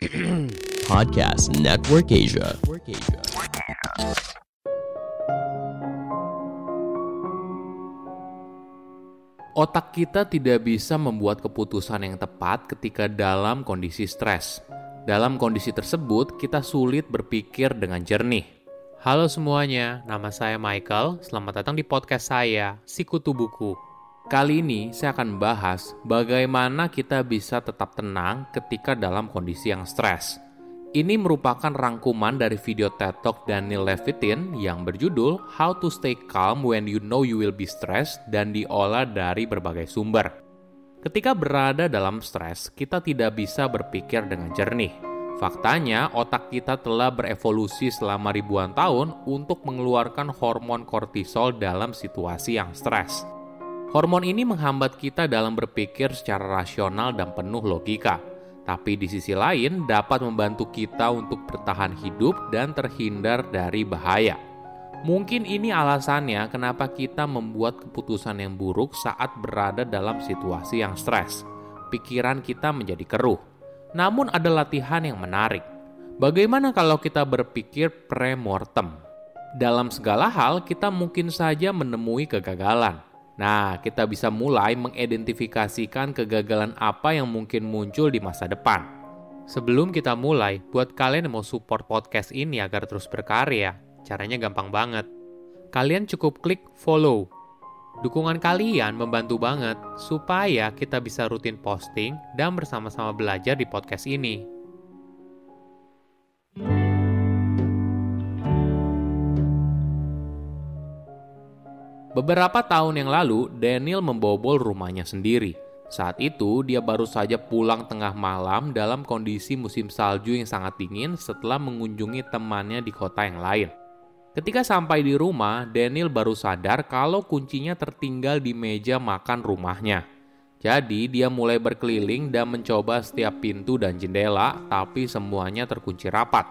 Podcast Network Asia. Otak kita tidak bisa membuat keputusan yang tepat ketika dalam kondisi stres. Dalam kondisi tersebut, kita sulit berpikir dengan jernih. Halo semuanya, nama saya Michael. Selamat datang di podcast saya, Sikutu Buku. Kali ini saya akan bahas bagaimana kita bisa tetap tenang ketika dalam kondisi yang stres. Ini merupakan rangkuman dari video TED Talk Daniel Levitin yang berjudul How to Stay Calm When You Know You Will Be Stressed dan diolah dari berbagai sumber. Ketika berada dalam stres, kita tidak bisa berpikir dengan jernih. Faktanya, otak kita telah berevolusi selama ribuan tahun untuk mengeluarkan hormon kortisol dalam situasi yang stres. Hormon ini menghambat kita dalam berpikir secara rasional dan penuh logika tapi di sisi lain dapat membantu kita untuk bertahan hidup dan terhindar dari bahaya. Mungkin ini alasannya kenapa kita membuat keputusan yang buruk saat berada dalam situasi yang stres. Pikiran kita menjadi keruh. Namun ada latihan yang menarik. Bagaimana kalau kita berpikir premortem? Dalam segala hal, kita mungkin saja menemui kegagalan Nah, kita bisa mulai mengidentifikasikan kegagalan apa yang mungkin muncul di masa depan. Sebelum kita mulai, buat kalian yang mau support podcast ini agar terus berkarya, caranya gampang banget. Kalian cukup klik follow. Dukungan kalian membantu banget supaya kita bisa rutin posting dan bersama-sama belajar di podcast ini. Beberapa tahun yang lalu, Daniel membobol rumahnya sendiri. Saat itu, dia baru saja pulang tengah malam dalam kondisi musim salju yang sangat dingin setelah mengunjungi temannya di kota yang lain. Ketika sampai di rumah, Daniel baru sadar kalau kuncinya tertinggal di meja makan rumahnya. Jadi, dia mulai berkeliling dan mencoba setiap pintu dan jendela, tapi semuanya terkunci rapat.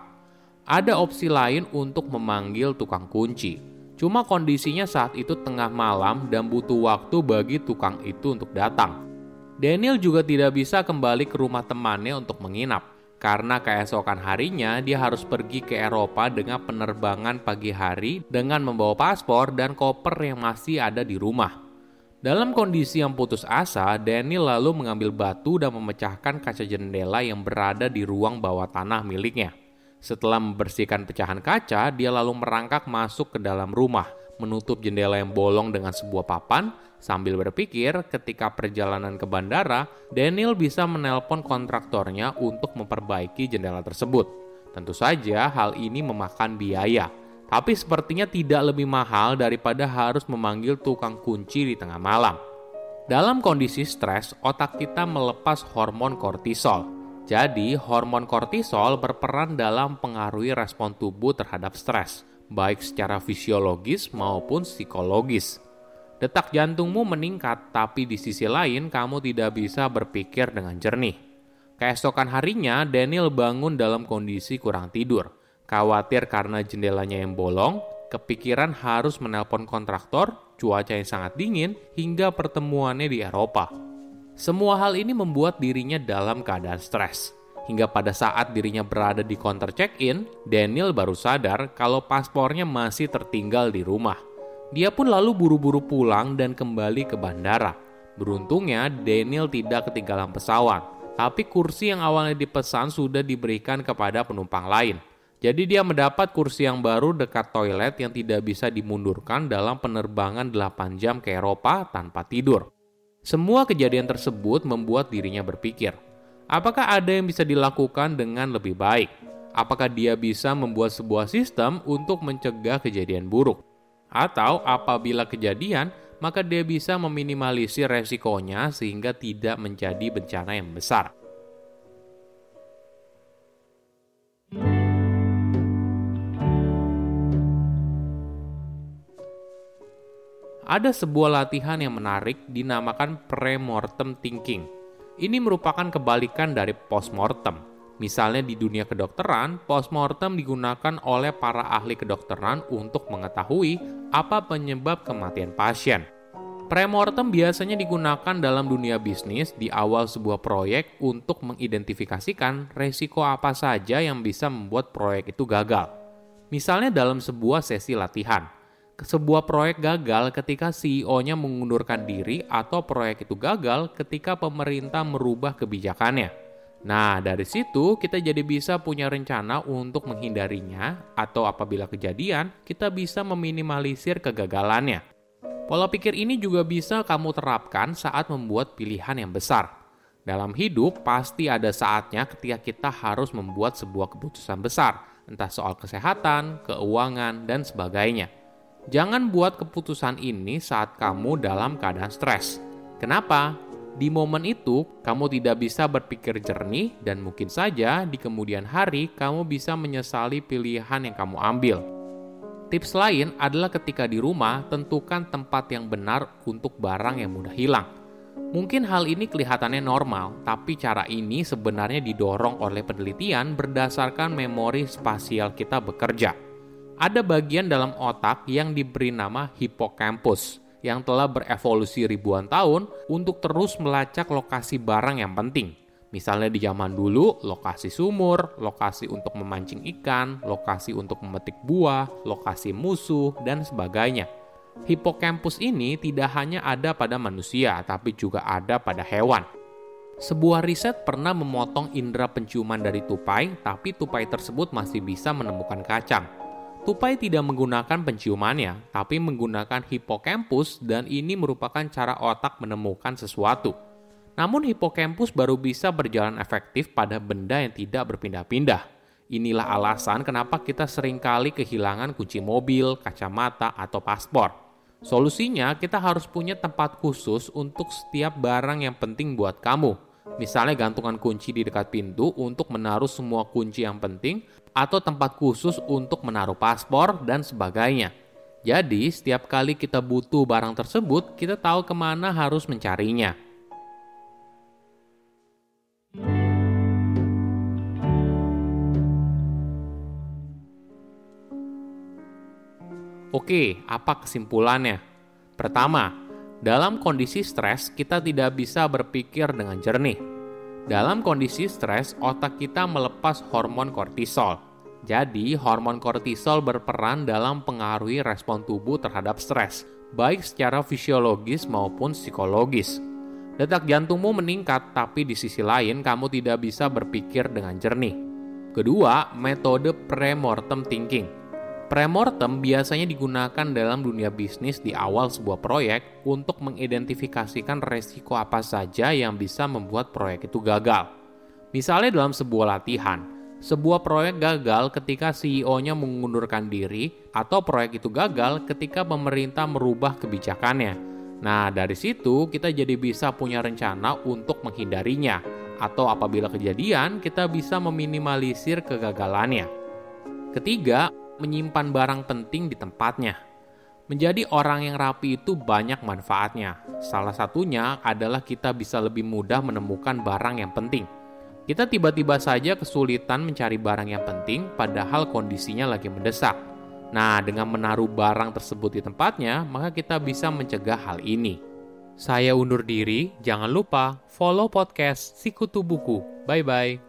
Ada opsi lain untuk memanggil tukang kunci, Cuma kondisinya saat itu tengah malam dan butuh waktu bagi tukang itu untuk datang. Daniel juga tidak bisa kembali ke rumah temannya untuk menginap karena keesokan harinya dia harus pergi ke Eropa dengan penerbangan pagi hari dengan membawa paspor dan koper yang masih ada di rumah. Dalam kondisi yang putus asa, Daniel lalu mengambil batu dan memecahkan kaca jendela yang berada di ruang bawah tanah miliknya. Setelah membersihkan pecahan kaca, dia lalu merangkak masuk ke dalam rumah, menutup jendela yang bolong dengan sebuah papan, sambil berpikir ketika perjalanan ke bandara, Daniel bisa menelpon kontraktornya untuk memperbaiki jendela tersebut. Tentu saja hal ini memakan biaya, tapi sepertinya tidak lebih mahal daripada harus memanggil tukang kunci di tengah malam. Dalam kondisi stres, otak kita melepas hormon kortisol, jadi, hormon kortisol berperan dalam pengaruhi respon tubuh terhadap stres, baik secara fisiologis maupun psikologis. Detak jantungmu meningkat, tapi di sisi lain kamu tidak bisa berpikir dengan jernih. Keesokan harinya, Daniel bangun dalam kondisi kurang tidur. Khawatir karena jendelanya yang bolong, kepikiran harus menelpon kontraktor, cuaca yang sangat dingin, hingga pertemuannya di Eropa. Semua hal ini membuat dirinya dalam keadaan stres. Hingga pada saat dirinya berada di counter check-in, Daniel baru sadar kalau paspornya masih tertinggal di rumah. Dia pun lalu buru-buru pulang dan kembali ke bandara. Beruntungnya, Daniel tidak ketinggalan pesawat, tapi kursi yang awalnya dipesan sudah diberikan kepada penumpang lain. Jadi dia mendapat kursi yang baru dekat toilet yang tidak bisa dimundurkan dalam penerbangan 8 jam ke Eropa tanpa tidur. Semua kejadian tersebut membuat dirinya berpikir, apakah ada yang bisa dilakukan dengan lebih baik? Apakah dia bisa membuat sebuah sistem untuk mencegah kejadian buruk? Atau apabila kejadian, maka dia bisa meminimalisir resikonya sehingga tidak menjadi bencana yang besar. Ada sebuah latihan yang menarik dinamakan premortem thinking. Ini merupakan kebalikan dari postmortem. Misalnya di dunia kedokteran, postmortem digunakan oleh para ahli kedokteran untuk mengetahui apa penyebab kematian pasien. Premortem biasanya digunakan dalam dunia bisnis di awal sebuah proyek untuk mengidentifikasikan resiko apa saja yang bisa membuat proyek itu gagal. Misalnya dalam sebuah sesi latihan, sebuah proyek gagal ketika CEO-nya mengundurkan diri atau proyek itu gagal ketika pemerintah merubah kebijakannya. Nah, dari situ kita jadi bisa punya rencana untuk menghindarinya atau apabila kejadian, kita bisa meminimalisir kegagalannya. Pola pikir ini juga bisa kamu terapkan saat membuat pilihan yang besar. Dalam hidup, pasti ada saatnya ketika kita harus membuat sebuah keputusan besar, entah soal kesehatan, keuangan, dan sebagainya. Jangan buat keputusan ini saat kamu dalam keadaan stres. Kenapa? Di momen itu, kamu tidak bisa berpikir jernih, dan mungkin saja di kemudian hari kamu bisa menyesali pilihan yang kamu ambil. Tips lain adalah ketika di rumah, tentukan tempat yang benar untuk barang yang mudah hilang. Mungkin hal ini kelihatannya normal, tapi cara ini sebenarnya didorong oleh penelitian berdasarkan memori spasial kita bekerja. Ada bagian dalam otak yang diberi nama hippocampus yang telah berevolusi ribuan tahun untuk terus melacak lokasi barang yang penting. Misalnya di zaman dulu, lokasi sumur, lokasi untuk memancing ikan, lokasi untuk memetik buah, lokasi musuh, dan sebagainya. Hippocampus ini tidak hanya ada pada manusia, tapi juga ada pada hewan. Sebuah riset pernah memotong indera penciuman dari tupai, tapi tupai tersebut masih bisa menemukan kacang. Tupai tidak menggunakan penciumannya, tapi menggunakan hippocampus dan ini merupakan cara otak menemukan sesuatu. Namun hipokampus baru bisa berjalan efektif pada benda yang tidak berpindah-pindah. Inilah alasan kenapa kita sering kali kehilangan kunci mobil, kacamata, atau paspor. Solusinya, kita harus punya tempat khusus untuk setiap barang yang penting buat kamu. Misalnya gantungan kunci di dekat pintu untuk menaruh semua kunci yang penting, atau tempat khusus untuk menaruh paspor, dan sebagainya. Jadi, setiap kali kita butuh barang tersebut, kita tahu ke mana harus mencarinya. Oke, apa kesimpulannya? Pertama, dalam kondisi stres, kita tidak bisa berpikir dengan jernih. Dalam kondisi stres, otak kita melepas hormon kortisol. Jadi, hormon kortisol berperan dalam pengaruhi respon tubuh terhadap stres, baik secara fisiologis maupun psikologis. Detak jantungmu meningkat, tapi di sisi lain kamu tidak bisa berpikir dengan jernih. Kedua, metode premortem thinking Premortem biasanya digunakan dalam dunia bisnis di awal sebuah proyek untuk mengidentifikasikan resiko apa saja yang bisa membuat proyek itu gagal. Misalnya dalam sebuah latihan, sebuah proyek gagal ketika CEO-nya mengundurkan diri atau proyek itu gagal ketika pemerintah merubah kebijakannya. Nah, dari situ kita jadi bisa punya rencana untuk menghindarinya atau apabila kejadian kita bisa meminimalisir kegagalannya. Ketiga, menyimpan barang penting di tempatnya. Menjadi orang yang rapi itu banyak manfaatnya. Salah satunya adalah kita bisa lebih mudah menemukan barang yang penting. Kita tiba-tiba saja kesulitan mencari barang yang penting, padahal kondisinya lagi mendesak. Nah, dengan menaruh barang tersebut di tempatnya, maka kita bisa mencegah hal ini. Saya undur diri, jangan lupa follow podcast Sikutu Buku. Bye-bye.